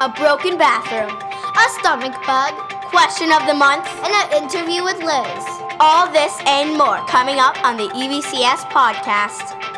a broken bathroom, a stomach bug, question of the month, and an interview with Liz. All this and more coming up on the EVCS podcast.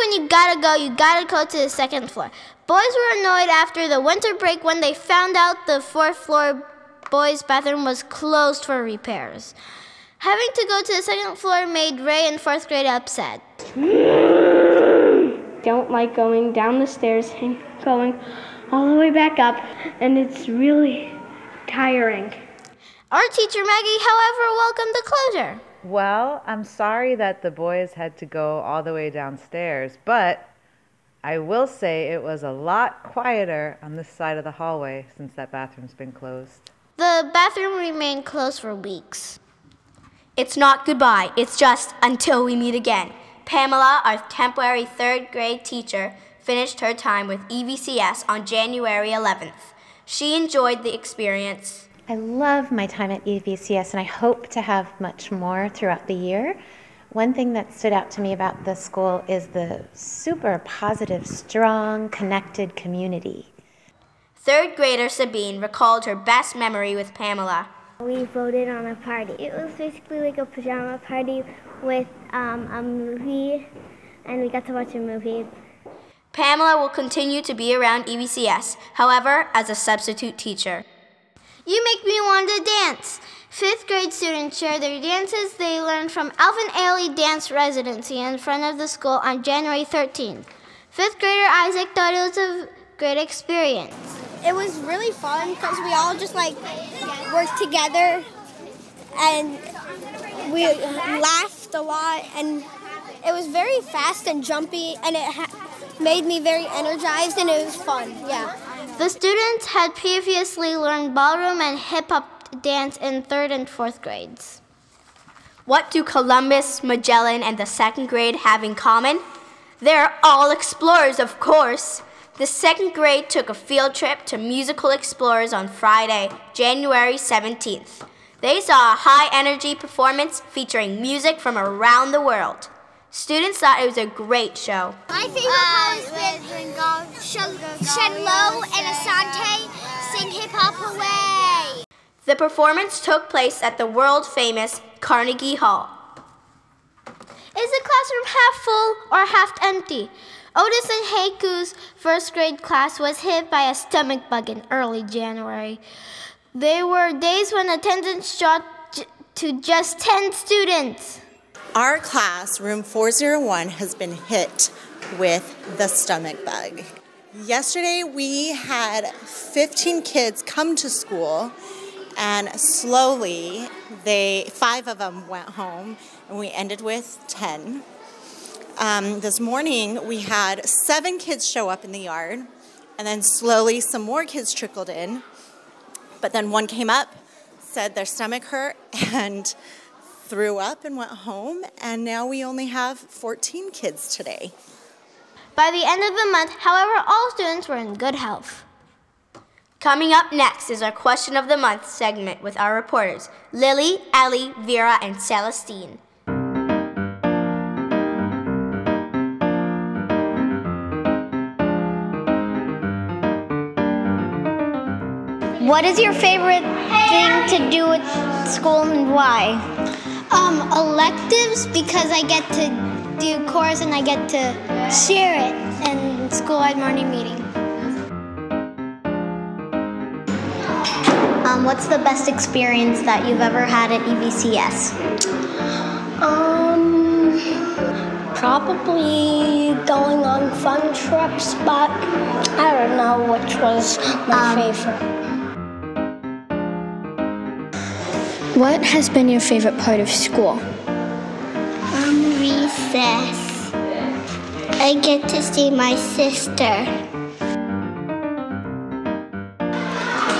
When you gotta go, you gotta go to the second floor. Boys were annoyed after the winter break when they found out the fourth floor boys' bathroom was closed for repairs. Having to go to the second floor made Ray in fourth grade upset. Don't like going down the stairs and going all the way back up, and it's really tiring. Our teacher Maggie, however, welcomed the closure. Well, I'm sorry that the boys had to go all the way downstairs, but I will say it was a lot quieter on this side of the hallway since that bathroom's been closed. The bathroom remained closed for weeks. It's not goodbye, it's just until we meet again. Pamela, our temporary third grade teacher, finished her time with EVCS on January 11th. She enjoyed the experience. I love my time at EVCS and I hope to have much more throughout the year. One thing that stood out to me about the school is the super positive, strong, connected community. Third grader Sabine recalled her best memory with Pamela. We voted on a party. It was basically like a pajama party with um, a movie, and we got to watch a movie. Pamela will continue to be around EVCS, however, as a substitute teacher. You make me want to dance. Fifth grade students share their dances they learned from Alvin Ailey Dance Residency in front of the school on January 13th. Fifth grader Isaac thought it was a great experience. It was really fun because we all just like worked together and we laughed a lot and it was very fast and jumpy and it ha- made me very energized and it was fun. Yeah. The students had previously learned ballroom and hip hop dance in third and fourth grades. What do Columbus, Magellan, and the second grade have in common? They're all explorers, of course. The second grade took a field trip to Musical Explorers on Friday, January 17th. They saw a high energy performance featuring music from around the world. Students thought it was a great show. My favorite part has been Shenlo and Asante sing hip hop away. The performance took place at the world famous Carnegie Hall. Is the classroom half full or half empty? Otis and Heiku's first grade class was hit by a stomach bug in early January. There were days when attendance dropped j- to just 10 students. Our class, room 401, has been hit with the stomach bug. Yesterday, we had 15 kids come to school, and slowly, they five of them went home, and we ended with 10. Um, this morning, we had seven kids show up in the yard, and then slowly, some more kids trickled in. But then one came up, said their stomach hurt, and threw up and went home, and now we only have 14 kids today. By the end of the month, however, all students were in good health. Coming up next is our Question of the Month segment with our reporters Lily, Ellie, Vera, and Celestine. What is your favorite thing to do at school and why? Um, electives because I get to do chorus and I get to share it in school-wide morning meeting. Um, what's the best experience that you've ever had at EVCS? Um, probably going on fun trips, but I don't know which was my favorite. What has been your favorite part of school? Um, recess. I get to see my sister.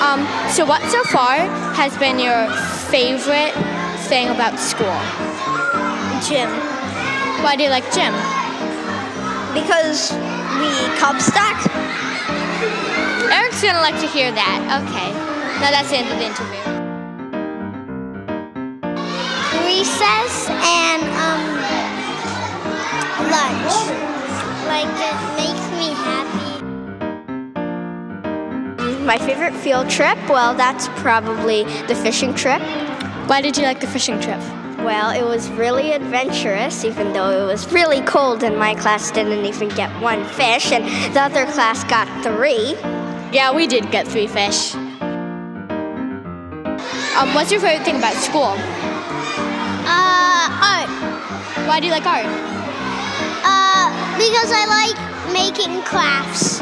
Um, so what so far has been your favorite thing about school? Gym. Why do you like gym? because we cup stack. Eric's gonna like to hear that. Okay. Now that's the end of the interview. Recess and um, lunch. Like it makes me happy. My favorite field trip? Well, that's probably the fishing trip. Why did you like the fishing trip? Well, it was really adventurous, even though it was really cold and my class didn't even get one fish, and the other class got three. Yeah, we did get three fish. Um, what's your favorite thing about school? Why do you like art? Uh, because I like making crafts.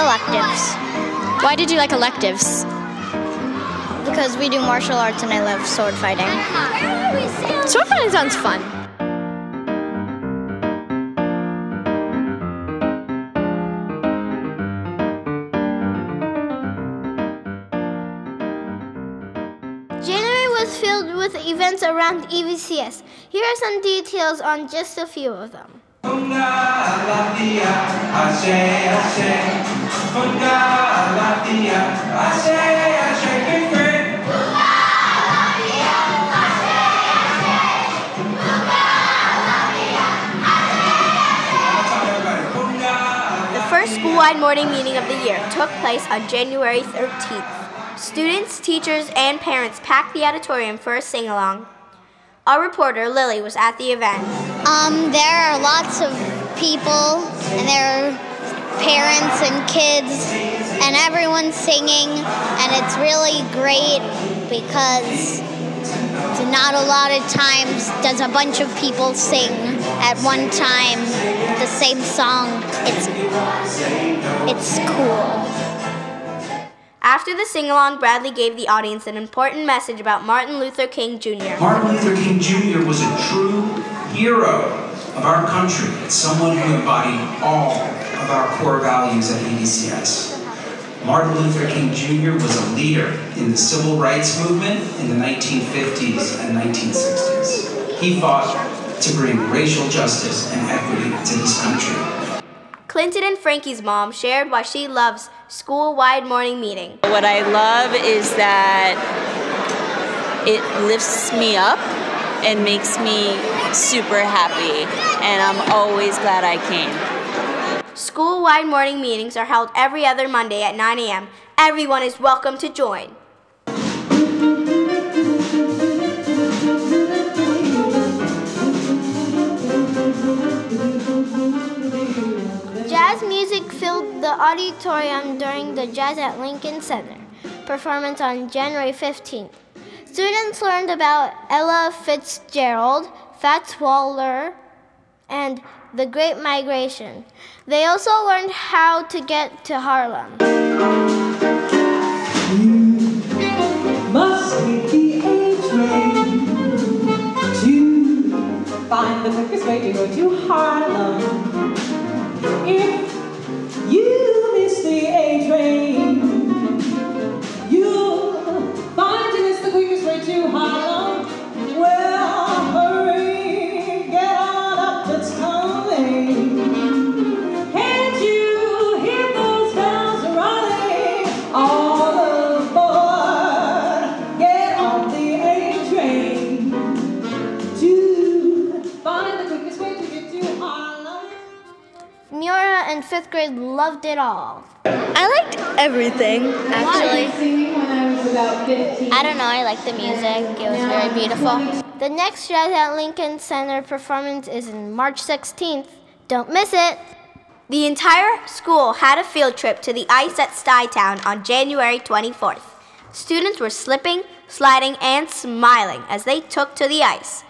Electives. Why did you like electives? Because we do martial arts and I love sword fighting. Sword fighting sounds fun. Around EVCS. Here are some details on just a few of them. The first school-wide morning meeting of the year took place on January 13th. Students, teachers, and parents packed the auditorium for a sing-along. Our reporter, Lily, was at the event. Um, there are lots of people, and there are parents and kids, and everyone's singing, and it's really great because not a lot of times does a bunch of people sing at one time the same song. It's it's cool. After the sing-along, Bradley gave the audience an important message about Martin Luther King Jr. Martin Luther King Jr. was a true hero of our country. It's someone who embodied all of our core values at EVCS. Martin Luther King Jr. was a leader in the civil rights movement in the 1950s and 1960s. He fought to bring racial justice and equity to this country. Clinton and Frankie's mom shared why she loves school-wide morning meeting. What I love is that it lifts me up and makes me super happy, and I'm always glad I came. School-wide morning meetings are held every other Monday at 9 a.m. Everyone is welcome to join. Jazz music filled the auditorium during the Jazz at Lincoln Center performance on January 15th. Students learned about Ella Fitzgerald, Fats Waller, and the Great Migration. They also learned how to get to Harlem. Must hit the A train to find the quickest way to go to Harlem. If you miss the loved it all. I liked everything, actually. I don't know, I like the music. It was very beautiful. The next Jazz at Lincoln Center performance is in March 16th. Don't miss it. The entire school had a field trip to the ice at Stuytown on January 24th. Students were slipping, sliding, and smiling as they took to the ice.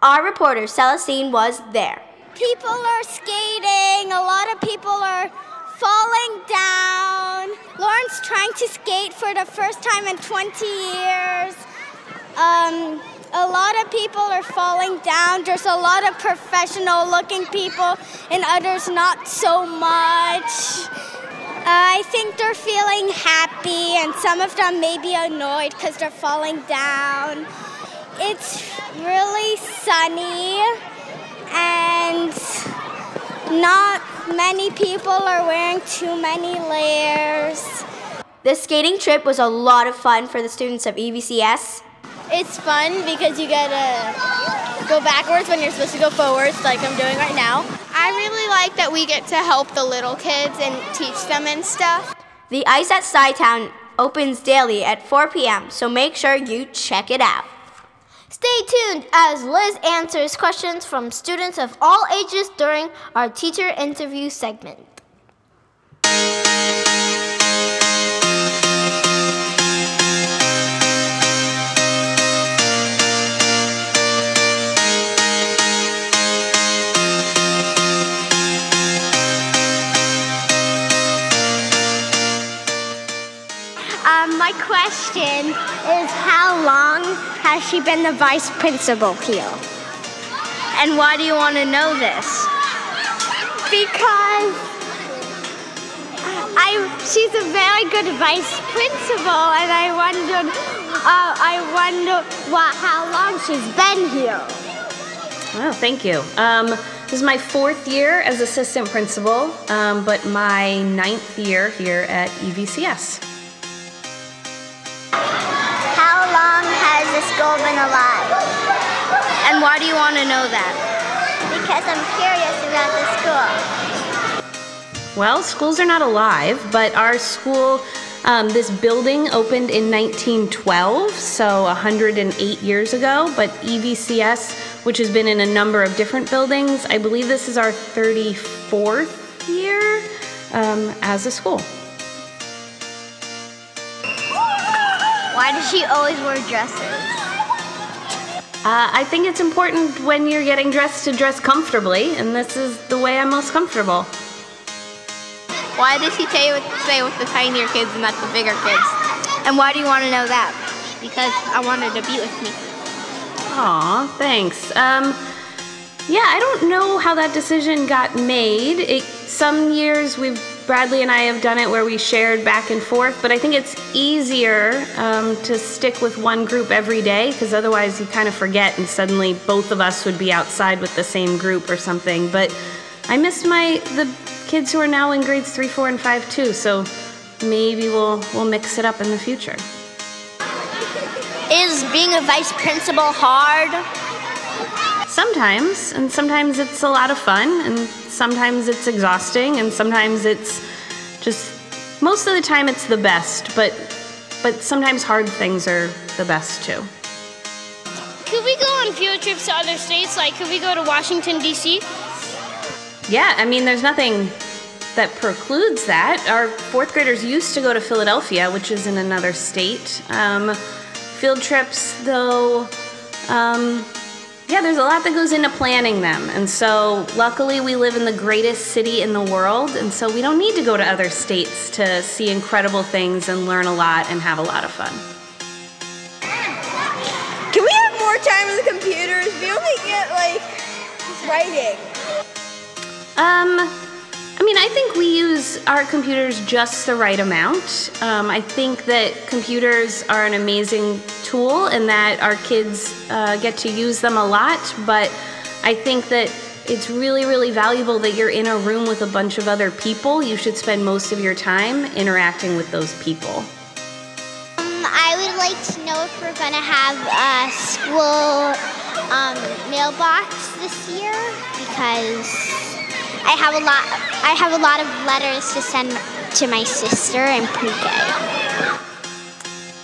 Our reporter Celestine was there. People are skating. A lot of people are falling down. Lauren's trying to skate for the first time in 20 years. Um, a lot of people are falling down. There's a lot of professional looking people, and others not so much. I think they're feeling happy, and some of them may be annoyed because they're falling down. it's really sunny and not many people are wearing too many layers. This skating trip was a lot of fun for the students of EVCS. It's fun because you get to go backwards when you're supposed to go forwards, like I'm doing right now. I really like that we get to help the little kids and teach them and stuff. The ice at Stuytown opens daily at 4 p.m., so make sure you check it out. Stay tuned as Liz answers questions from students of all ages during our teacher interview segment. My question is how long has she been the vice principal here? And why do you want to know this? Because I she's a very good vice principal, and I wondered uh, I wonder what how long she's been here. Well, thank you. Um, this is my fourth year as assistant principal, um, but my ninth year here at EVCS. Has the school been alive? And why do you want to know that? Because I'm curious about the school. Well, schools are not alive, but our school, um, this building opened in 1912, so 108 years ago. But EVCS, which has been in a number of different buildings, I believe this is our 34th year um, as a school. Why does she always wear dresses? Uh, I think it's important when you're getting dressed to dress comfortably, and this is the way I'm most comfortable. Why does he stay with, stay with the tinier kids and not the bigger kids? And why do you want to know that? Because I wanted to be with me. Aw, thanks. Um, yeah, I don't know how that decision got made. It, some years we've Bradley and I have done it where we shared back and forth, but I think it's easier um, to stick with one group every day because otherwise you kind of forget and suddenly both of us would be outside with the same group or something. But I miss my the kids who are now in grades three, four, and five too. So maybe we'll we'll mix it up in the future. Is being a vice principal hard? Sometimes, and sometimes it's a lot of fun, and sometimes it's exhausting, and sometimes it's just most of the time it's the best, but but sometimes hard things are the best too. Could we go on field trips to other states? Like, could we go to Washington, D.C.? Yeah, I mean, there's nothing that precludes that. Our fourth graders used to go to Philadelphia, which is in another state. Um, field trips, though, um, yeah, there's a lot that goes into planning them. And so, luckily, we live in the greatest city in the world, and so we don't need to go to other states to see incredible things and learn a lot and have a lot of fun. Can we have more time with the computers? We only get, like, writing. Um, mean, I think we use our computers just the right amount. Um, I think that computers are an amazing tool and that our kids uh, get to use them a lot, but I think that it's really, really valuable that you're in a room with a bunch of other people. You should spend most of your time interacting with those people. Um, I would like to know if we're going to have a school um, mailbox this year because I have a lot. I have a lot of letters to send to my sister in pre-K.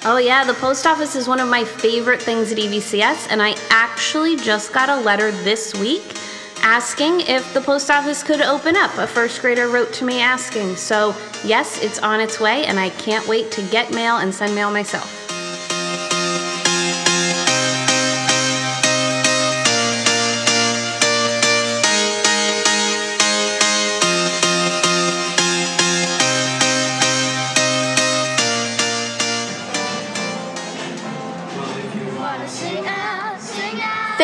Oh, yeah, the post office is one of my favorite things at EVCS, and I actually just got a letter this week asking if the post office could open up. A first grader wrote to me asking. So, yes, it's on its way, and I can't wait to get mail and send mail myself.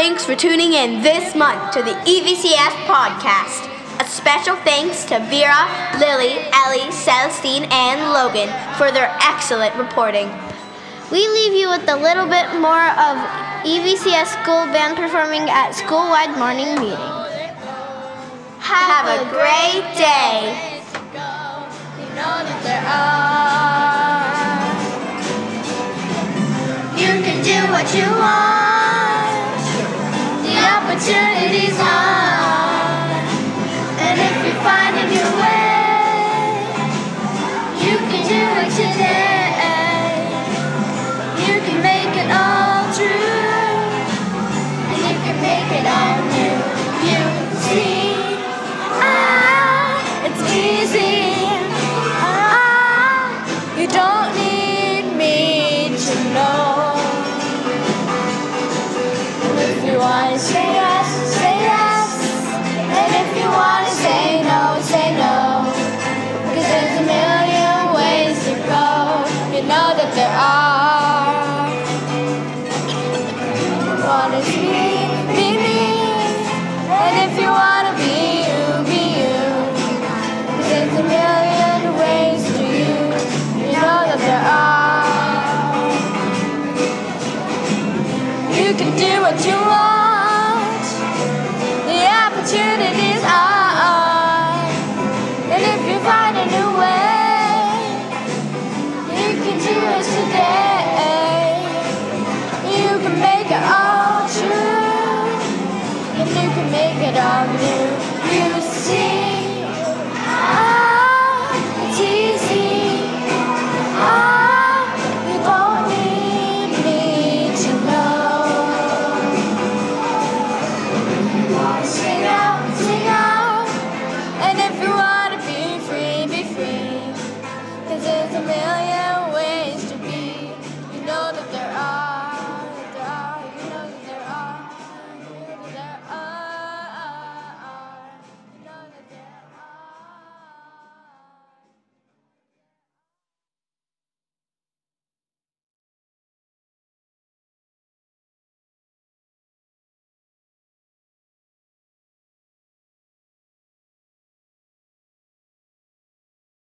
Thanks for tuning in this month to the EVCS podcast. A special thanks to Vera, Lily, Ellie, Celestine, and Logan for their excellent reporting. We leave you with a little bit more of EVCS school band performing at school-wide morning meeting. Have a great day. You can do what you want. The opportunity's on. And if you find a new way, you can do it today. You can make it all true. And you can make it all new. You ah, it's easy. Ah, you don't need me to know. Say say